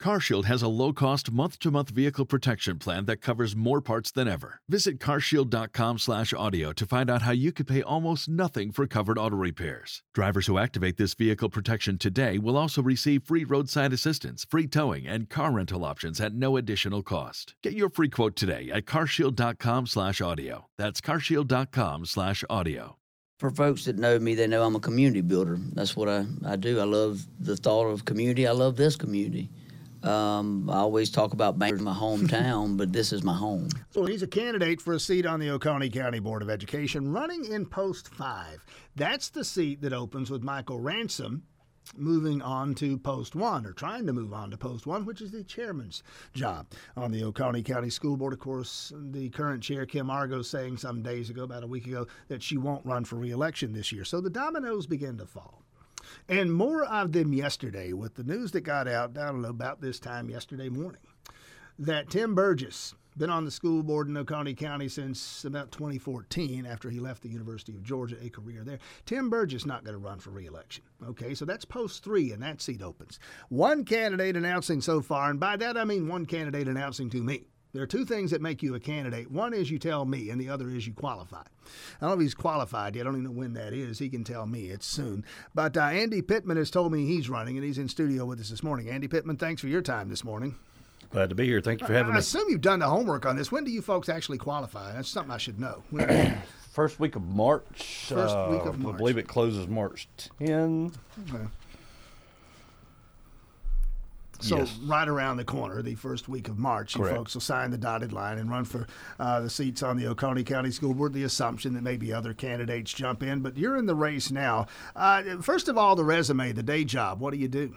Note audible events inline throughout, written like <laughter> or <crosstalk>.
CarShield has a low-cost month-to-month vehicle protection plan that covers more parts than ever. Visit carshield.com/audio to find out how you could pay almost nothing for covered auto repairs. Drivers who activate this vehicle protection today will also receive free roadside assistance, free towing, and car rental options at no additional cost. Get your free quote today at carshield.com/audio. That's carshield.com/audio. For folks that know me, they know I'm a community builder. That's what I, I do. I love the thought of community. I love this community. Um, I always talk about Bainbridge, my hometown, but this is my home. So he's a candidate for a seat on the Oconee County Board of Education, running in Post 5. That's the seat that opens with Michael Ransom moving on to Post 1, or trying to move on to Post 1, which is the chairman's job on the Oconee County School Board. Of course, the current chair, Kim Argo, saying some days ago, about a week ago, that she won't run for reelection this year. So the dominoes begin to fall. And more of them yesterday with the news that got out, I don't know, about this time yesterday morning, that Tim Burgess, been on the school board in Oconee County since about 2014 after he left the University of Georgia, a career there. Tim Burgess not going to run for reelection. Okay, so that's post three, and that seat opens. One candidate announcing so far, and by that I mean one candidate announcing to me. There are two things that make you a candidate. One is you tell me, and the other is you qualify. I don't know if he's qualified yet. I don't even know when that is. He can tell me. It's soon. But uh, Andy Pittman has told me he's running, and he's in studio with us this morning. Andy Pittman, thanks for your time this morning. Glad to be here. Thank you for having I me. I assume you've done the homework on this. When do you folks actually qualify? That's something I should know. <clears throat> First week of March. First week of uh, March. I believe it closes March 10. Okay. So Yes. right around the corner, the first week of March, you folks will sign the dotted line and run for uh, the seats on the Oconee County School Board. The assumption that maybe other candidates jump in, but you're in the race now. Uh, first of all, the resume, the day job. What do you do?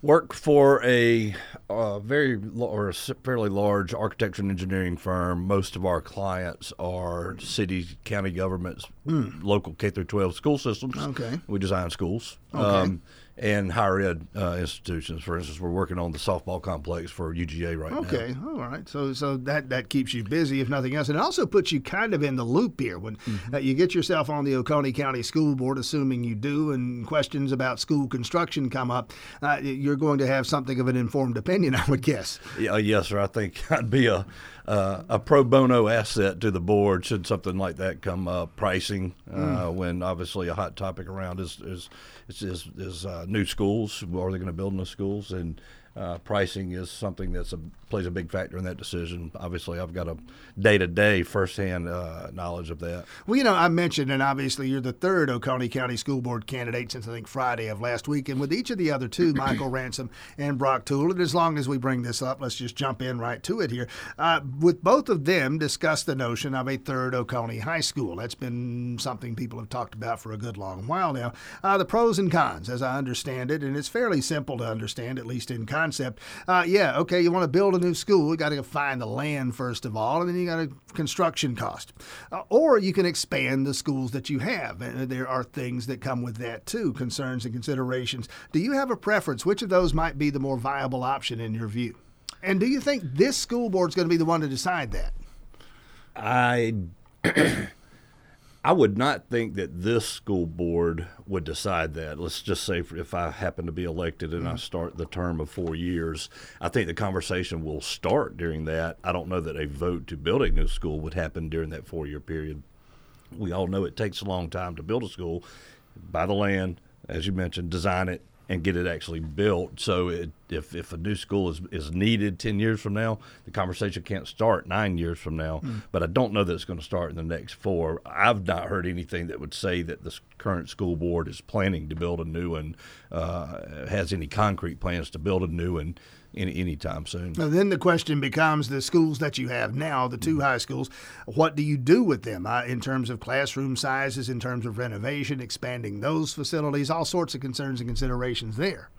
Work for a uh, very or a fairly large architecture and engineering firm. Most of our clients are city, county governments, local K through 12 school systems. Okay. We design schools. Um, and higher ed uh, institutions. For instance, we're working on the softball complex for UGA right now. Okay, all right. So so that that keeps you busy, if nothing else, and it also puts you kind of in the loop here when Mm-hmm. uh, you get yourself on the Oconee County School Board, assuming you do, and questions about school construction come up. Uh, you're going to have something of an informed opinion, <laughs> I would guess. Yeah, yes, sir. I think <laughs> I'd be a uh, a pro bono asset to the board should something like that come up. Pricing, uh, when obviously a hot topic around is is is, is, uh, new schools. Are they going to build new schools? And uh, pricing is something that's a plays a big factor in that decision. Obviously, I've got a day to day firsthand uh, knowledge of that. Well, you know, I mentioned, and obviously you're the third Oconee County School Board candidate since I think Friday of last week. And with each of the other two, <clears throat> Michael Ransom and Brock Toole, and as long as we bring this up, let's just jump in right to it here. Uh, with both of them, discuss the notion of a third Oconee High School. That's been something people have talked about for a good long while now. Uh, the pros and cons, as I understand it, and it's fairly simple to understand, at least in concept. Uh, yeah, okay, you want to build a new school, you got to find the land first of all, and then you got a construction cost. Uh, or you can expand the schools that you have, and there are things that come with that too, concerns and considerations. Do you have a preference? Which of those might be the more viable option in your view? And do you think this school board is going to be the one to decide that? I <clears throat> I would not think that this school board would decide that. Let's just say if- I happen to be elected and I mm. start the term of four years, I think the conversation will start during that. I don't know that a vote to build a new school would happen during that four year period. We all know it takes a long time to build a school, buy the land, as you mentioned, design it, and get it actually built. So it, if if a new school is, is needed ten years from now, the conversation can't start nine years from now. But I don't know that it's going to start in the next four. I've not heard anything that would say that the current school board is planning to build a new one, uh, has any concrete plans to build a new one any anytime soon. Now, then the question becomes the schools that you have now, the two high schools, what do you do with them uh, in terms of classroom sizes, in terms of renovation, expanding those facilities, all sorts of concerns and considerations there.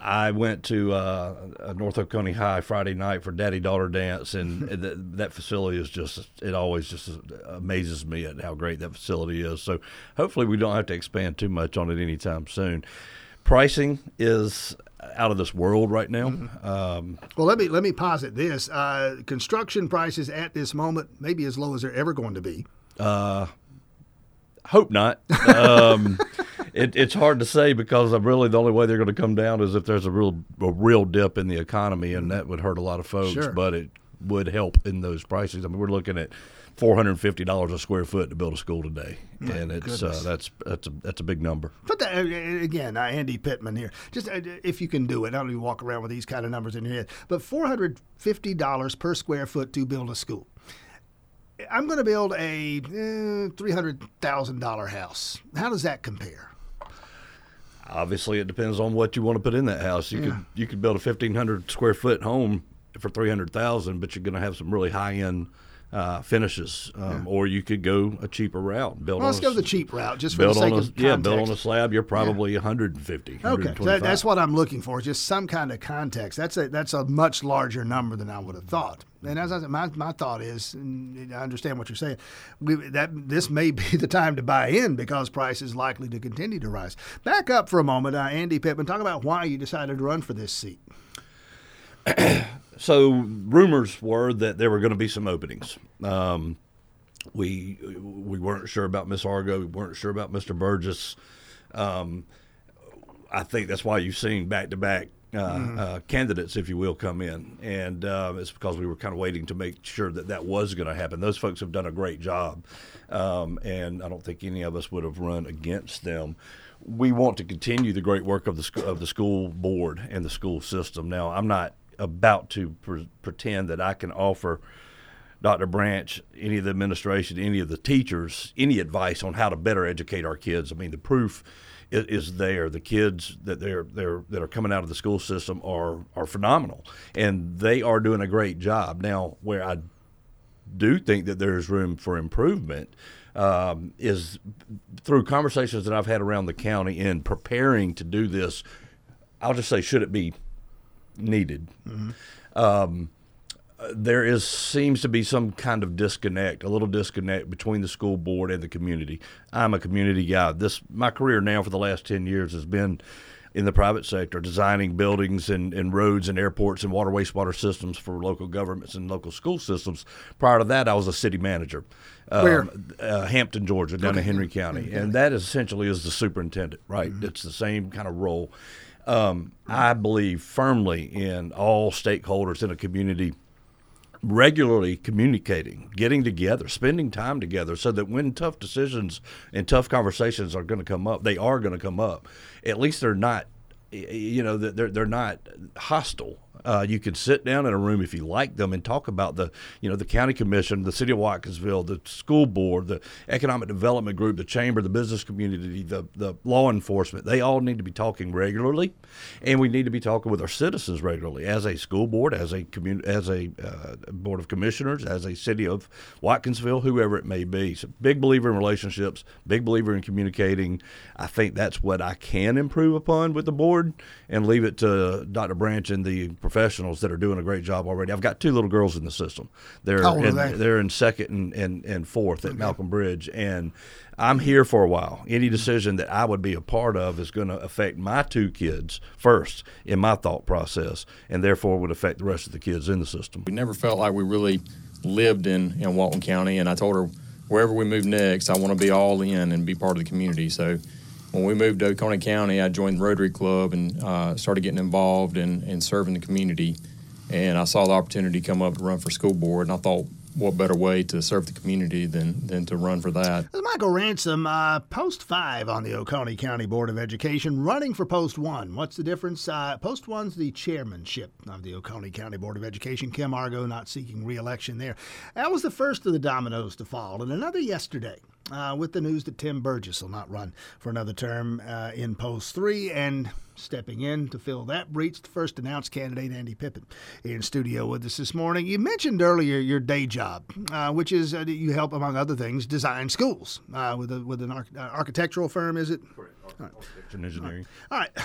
I went to uh, uh, North Oconee High Friday night for Daddy Daughter Dance, and <laughs> th- that facility is just, it always just amazes me at how great that facility is. So hopefully we don't have to expand too much on it anytime soon. Pricing is out of this world right now. Um, Well, let me let me posit this: uh, construction prices at this moment maybe as low as they're ever going to be. Hope not. <laughs> Um, it, it's hard to say because really the only way they're going to come down is if there's a real a real dip in the economy, and that would hurt a lot of folks. Sure. But it would help in those prices. I mean, we're looking at four hundred and fifty dollars a square foot to build a school today, and it's uh, that's that's a that's a big number. But that uh, again, uh, Andy Pittman here. Just uh, if you can do it, I don't even walk around with these kind of numbers in your head. But four hundred fifty dollars per square foot to build a school. I'm going to build a eh, three hundred thousand dollar house. How does that compare? Obviously, it depends on what you want to put in that house. You could you could build a fifteen hundred square foot home for three hundred thousand, but you're going to have some really high end uh, finishes, um, or you could go a cheaper route. Build Well, let's on go the cheap route, just for the sake a, of yeah, build on a slab. You're probably 150. Okay, so that, that's what I'm looking for. Just some kind of context. That's a that's a much larger number than I would have thought. And as I said, my, my thought is, and I understand what you're saying. We, that this may be <laughs> the time to buy in because price is likely to continue to rise. Back up for a moment, uh, Andy Pittman. Talk about why you decided to run for this seat. <clears throat> so rumors were that there were going to be some openings. Um, we we weren't sure about Miss Argo. We weren't sure about Mr. Burgess. Um, I think that's why you've seen back to back uh, candidates, if you will, come in, and uh, it's because we were kind of waiting to make sure that that was going to happen. Those folks have done a great job, um, and I don't think any of us would have run against them. We want to continue the great work of the of the school board and the school system. Now, I'm not about to pre- pretend that I can offer Dr. Branch, any of the administration, any of the teachers, any advice on how to better educate our kids. I mean, the proof is, is there. The kids that they're they're that are coming out of the school system are are phenomenal, and they are doing a great job. Now, where I do think that there's room for improvement um, is through conversations that I've had around the county in preparing to do this. I'll just say, should it be needed? Um, there is seems to be some kind of disconnect, a little disconnect between the school board and the community. I'm a community guy. This my career now for the last ten years has been in the private sector, designing buildings and, and roads and airports and water wastewater systems for local governments and local school systems. Prior to that, I was a city manager. Where? Um, uh, Hampton, Georgia, down in Henry County, and that essentially is the superintendent. Right, it's the same kind of role. Um, I believe firmly in all stakeholders in a community regularly communicating, getting together, spending time together, so that when tough decisions and tough conversations are going to come up, they are going to come up. At least they're not, you know, they're they're not hostile. Uh, you can sit down in a room if you like them and talk about the, you know, the county commission, the city of Watkinsville, the school board, the economic development group, the chamber, the business community, the the law enforcement. They all need to be talking regularly, and we need to be talking with our citizens regularly as a school board, as a community, as a uh, board of commissioners, as a city of Watkinsville, whoever it may be. So big believer in relationships, big believer in communicating. I think that's what I can improve upon with the board, and leave it to Dr. Branch and the professionals that are doing a great job already. I've got two little girls in the system. They're How old are in, they? they're in second and, and, and fourth at Malcolm Bridge, and I'm here for a while. Any mm-hmm. decision that I would be a part of is going to affect my two kids first in my thought process, and therefore would affect the rest of the kids in the system. We never felt like we really lived in, in Walton County, and I told her wherever we move next, I want to be all in and be part of the community. So when we moved to Oconee County, I joined the Rotary Club and uh, started getting involved in, in serving the community. And I saw the opportunity come up to run for school board, and I thought, what better way to serve the community than, than to run for that? Michael Ransom, uh, post five on the Oconee County Board of Education, running for post one. What's the difference? Uh, post one's the chairmanship of the Oconee County Board of Education. Kim Argo not seeking reelection there. That was the first of the dominoes to fall, and another yesterday. Uh, with the news that Tim Burgess will not run for another term uh, in post three, and stepping in to fill that breach, the first announced candidate, Andy Pippin, in studio with us this morning. You mentioned earlier your day job, uh, which is uh, you help, among other things, design schools uh, with a, with an arch- uh, architectural firm. Is it? Architecture and engineering. All right. <sighs>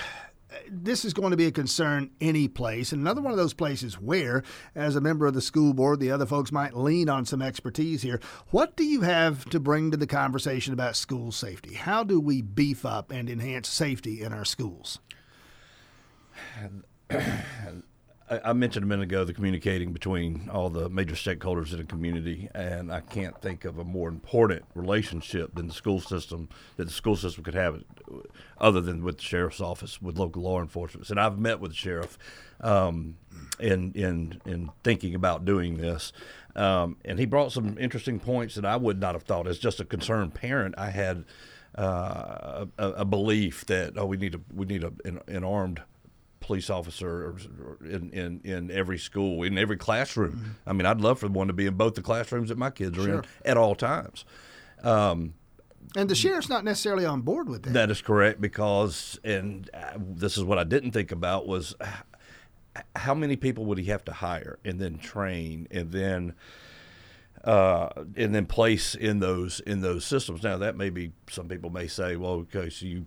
This is going to be a concern any place, and another one of those places where, as a member of the school board, the other folks might lean on some expertise here. What do you have to bring to the conversation about school safety? How do we beef up and enhance safety in our schools? I, mentioned a minute ago the communicating between all the major stakeholders in a community, and I can't think of a more important relationship than the school system that the school system could have, other than with the sheriff's office with local law enforcement. And I've met with the sheriff um, in in in thinking about doing this. Um, and he brought some interesting points that I would not have thought. As just a concerned parent, I had uh, a, a, belief that oh, we need a we need a, an, an armed police officer in, in, in every school, in every classroom. Mm-hmm. I mean, I'd love for one to be in both the classrooms that my kids are sure. in at all times. Um, and the sheriff's not necessarily on board with that. That is correct because, and uh, this is what I didn't think about was how many people would he have to hire and then train and then uh, and then place in those in those systems. Now that may be some people may say, well, okay, so you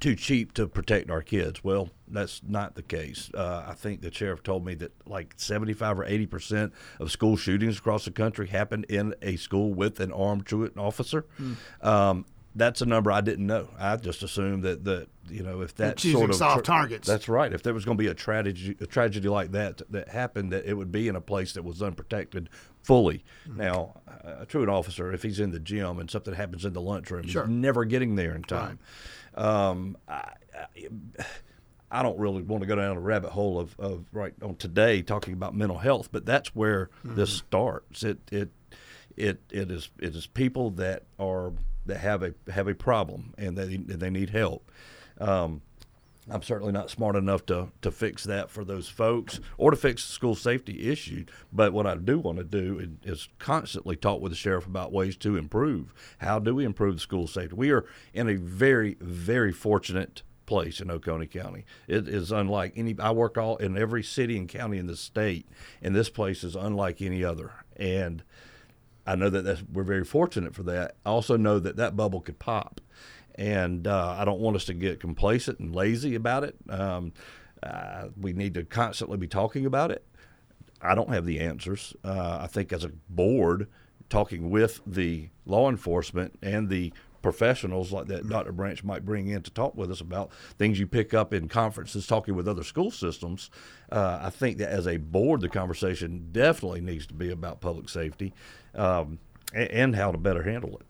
too cheap to protect our kids. Well, that's not the case. Uh, I think the sheriff told me that like 75 or 80 percent of school shootings across the country happen in a school with an armed truant officer. Mm. Um, that's a number I didn't know. I just assumed that that you know if that sort of soft tra- targets. That's right. If there was going to be a tragedy, a tragedy like that that happened, that it would be in a place that was unprotected fully. Mm-hmm. Now, a truant officer, if he's in the gym and something happens in the lunchroom, sure. he's never getting there in time. Right. Um, I, I, I don't really want to go down a rabbit hole of, of right on today talking about mental health, but that's where mm-hmm. this starts. It it it it is it is people that are that have a have a problem and they they need help. Um, I'm certainly not smart enough to, to fix that for those folks or to fix the school safety issue. But what I do want to do is constantly talk with the sheriff about ways to improve. How do we improve the school safety? We are in a very, very fortunate place in Oconee County. It is unlike any. I work all in every city and county in the state, and this place is unlike any other. And I know that we're very fortunate for that. I also know that that bubble could pop, and uh, I don't want us to get complacent and lazy about it. Um, uh, we need to constantly be talking about it. I don't have the answers. Uh, I think as a board, talking with the law enforcement and the professionals like that Dr. Branch might bring in to talk with us about things you pick up in conferences, talking with other school systems. Uh, I think that as a board, the conversation definitely needs to be about public safety um, and, and how to better handle it.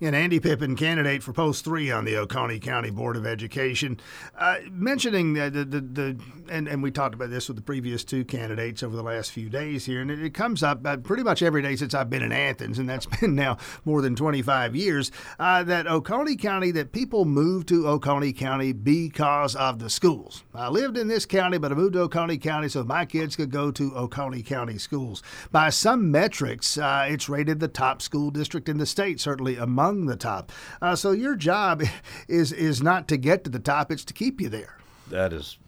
And Andy Pippin, candidate for post three on the Oconee County Board of Education, uh, mentioning the, the, the, the, and, and we talked about this with the previous two candidates over the last few days here, and it, it comes up uh, pretty much every day since I've been in Athens, and that's <laughs> been now more than 25 years, uh, that Oconee County, that people move to Oconee County because of the schools. I lived in this county, but I moved to Oconee County so my kids could go to Oconee County schools. By some metrics, uh, it's rated the top school district in the state, certainly among the top. Uh, so your job <laughs> is is not to get to the top; it's to keep you there. That is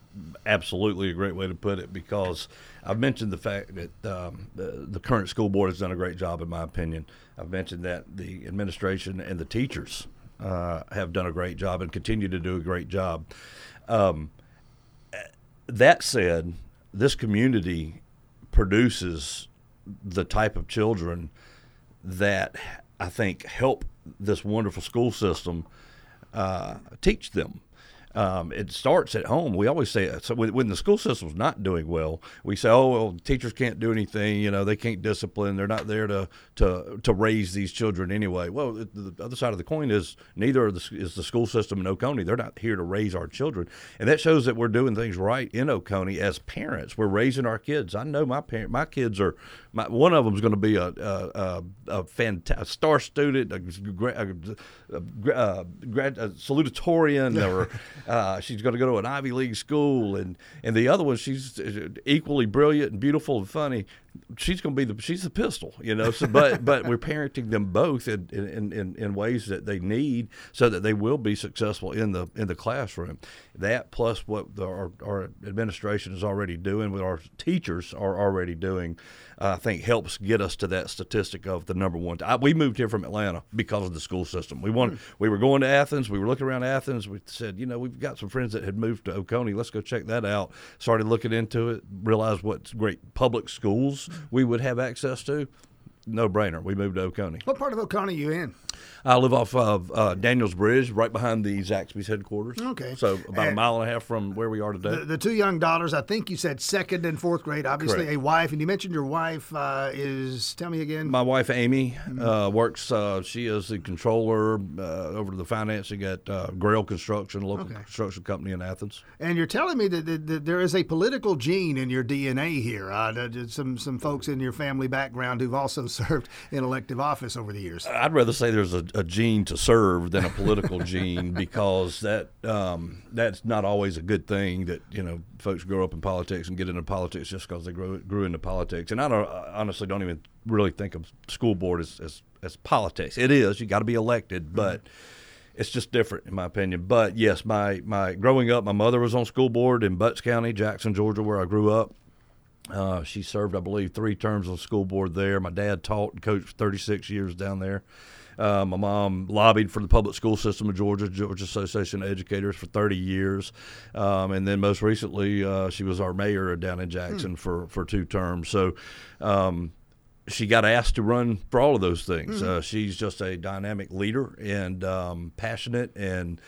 absolutely a great way to put it because I've mentioned the fact that um, the, the, current school board has done a great job, in my opinion. I've mentioned that the administration and the teachers uh, have done a great job and continue to do a great job. Um, that said, this community produces the type of children that I think, help this wonderful school system uh, teach them um, it starts at home. We always say so when, the school system's not doing well, we say, "Oh, well, teachers can't do anything. You know, they can't discipline. They're not there to to to raise these children anyway." Well, the, other side of the coin is neither the, is the school system in Oconee. They're not here to raise our children, and that shows that we're doing things right in Oconee as parents. We're raising our kids. I know my parent, my kids are. My, one of them is going to be a a, a, a fantastic star student, a, a, a, a salutatorian, or <laughs> uh, she's going to go to an Ivy League school, and and the other one, she's equally brilliant and beautiful and funny. She's going to be the she's the pistol, you know. So, but <laughs> but we're parenting them both in, in, in, in ways that they need, so that they will be successful in the in the classroom. That plus what the, our, our administration is already doing, what our teachers are already doing uh, I think helps get us to that statistic of the number one. I, we moved here from Atlanta because of the school system. We wanted, mm. we were going to Athens. We were looking around Athens. We said, you know, we've got some friends that had moved to Oconee. Let's go check that out. Started looking into it. Realized what great public schools we would have access to no brainer. We moved to Oconee. What part of Oconee are you in? I live off of uh, Daniels Bridge, right behind the Zaxby's headquarters. Okay. So about a mile and a half from where we are today. The, the two young daughters, I think you said second and fourth grade. Obviously, Correct. a wife, and you mentioned your wife uh, is. Tell me again. My wife Amy uh, works. Uh, she is the controller uh, over the financing at uh, Grail Construction, a local Okay. construction company in Athens. And you're telling me that, that, that there is a political gene in your DNA here. Uh, some some folks in your family background who've also served in elective office over the years. I'd rather say there's a, a gene to serve than a political <laughs> gene because that um, that's not always a good thing. That you know, folks grow up in politics and get into politics just because they grew grew into politics. And I don't I honestly don't even really think of school board as as, as politics. It is. You got to be elected, but. It's just different, in my opinion. But yes, my, my growing up, my mother was on school board in Butts County, Jackson, Georgia, where I grew up. Uh, she served, I believe, three terms on the school board there. My dad taught and coached for 36 years down there. Uh, my mom lobbied for the public school system of Georgia, Georgia Association of Educators, for 30 years. Um, and then most recently, uh, she was our mayor down in Jackson for, for two terms. So um, she got asked to run for all of those things. Uh, she's just a dynamic leader and um, passionate and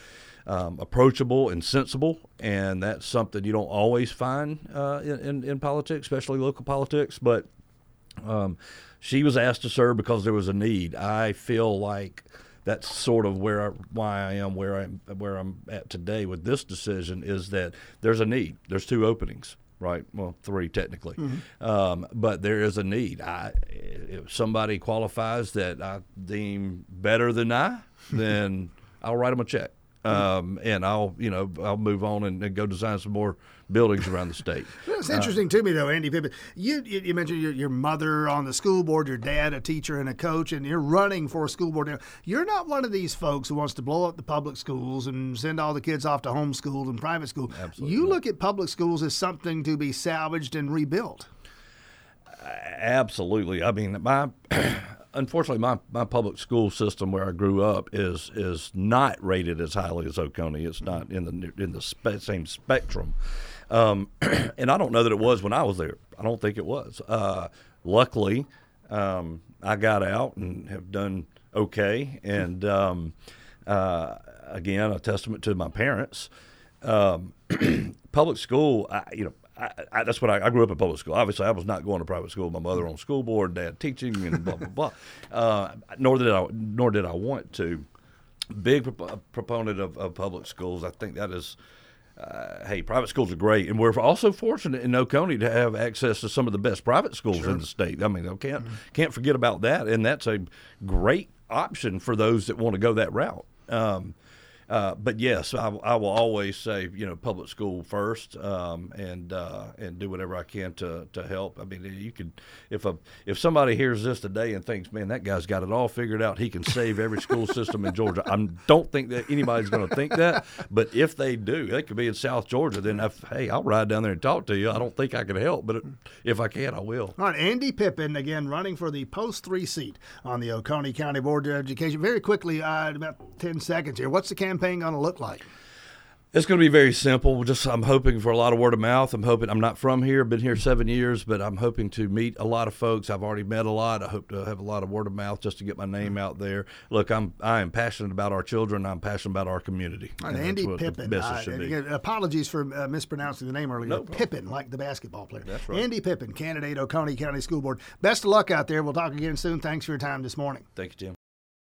um, approachable and sensible, and that's something you don't always find uh, in, in, in politics, especially local politics. But um, she was asked to serve because there was a need. I feel like that's sort of where I, why I am where I'm where I'm at today with this decision is that there's a need. There's two openings, right? Well, three technically, um, but there is a need. I, if somebody qualifies that I deem better than I, then I'll write them a check. Um, and I'll, you know, I'll move on and, and go design some more buildings around the state. <laughs> It's interesting to me, though, Andy Pippin. You, you, you mentioned your, your mother on the school board, your dad a teacher and a coach, and you're running for a school board. Now, you're not one of these folks who wants to blow up the public schools and send all the kids off to homeschool and private school. Absolutely You not. look at public schools as something to be salvaged and rebuilt. Absolutely. I mean, my <clears throat> unfortunately, my, my public school system where I grew up is is not rated as highly as Oconee. It's not in the in the spe- same spectrum, um, <clears throat> and I don't know that it was when I was there. I don't think it was. Uh, luckily, um, I got out and have done okay, and um, uh, again, a testament to my parents. Um, <clears throat> public school, I, you know, I, I, that's what I, I grew up in public school. Obviously, I was not going to private school. My mother on school board, dad teaching, and blah blah blah. <laughs> Uh, nor did I, nor did I want to. Big prop- proponent of, of public schools. I think that is. Uh, hey, private schools are great, and we're also fortunate in Oconee to have access to some of the best private schools in the state. I mean, I can't can't forget about that, and that's a great option for those that want to go that route. Um, uh, but yes, I, I will always say, you know, public school first, um, and uh, and do whatever I can to, to help. I mean, you could if a if somebody hears this today and thinks, man, that guy's got it all figured out, he can save every school system in Georgia. I don't think that anybody's going to think that, but if they do, they could be in South Georgia. Then, if, hey, I'll ride down there and talk to you. I don't think I can help, but if I can, I will. All right, Andy Pippin, again, running for the post three seat on the Oconee County Board of Education. Very quickly, uh, about 10 seconds here, what's the campaign going to look like? It's going to be very simple. Just I'm hoping for a lot of word of mouth. I'm hoping I'm not from here, been here seven years, but I'm hoping to meet a lot of folks. I've already met a lot. I hope to have a lot of word of mouth just to get my name out there. Look, I'm I am passionate about our children. I'm passionate about our community. Right, and Andy Pippin. uh, again, apologies for uh, mispronouncing the name earlier. No. Pippin, like the basketball player. That's right. Andy Pippin, candidate Oconee County School Board. Best of luck out there. We'll talk again soon. Thanks for your time this morning. Thank you, Tim.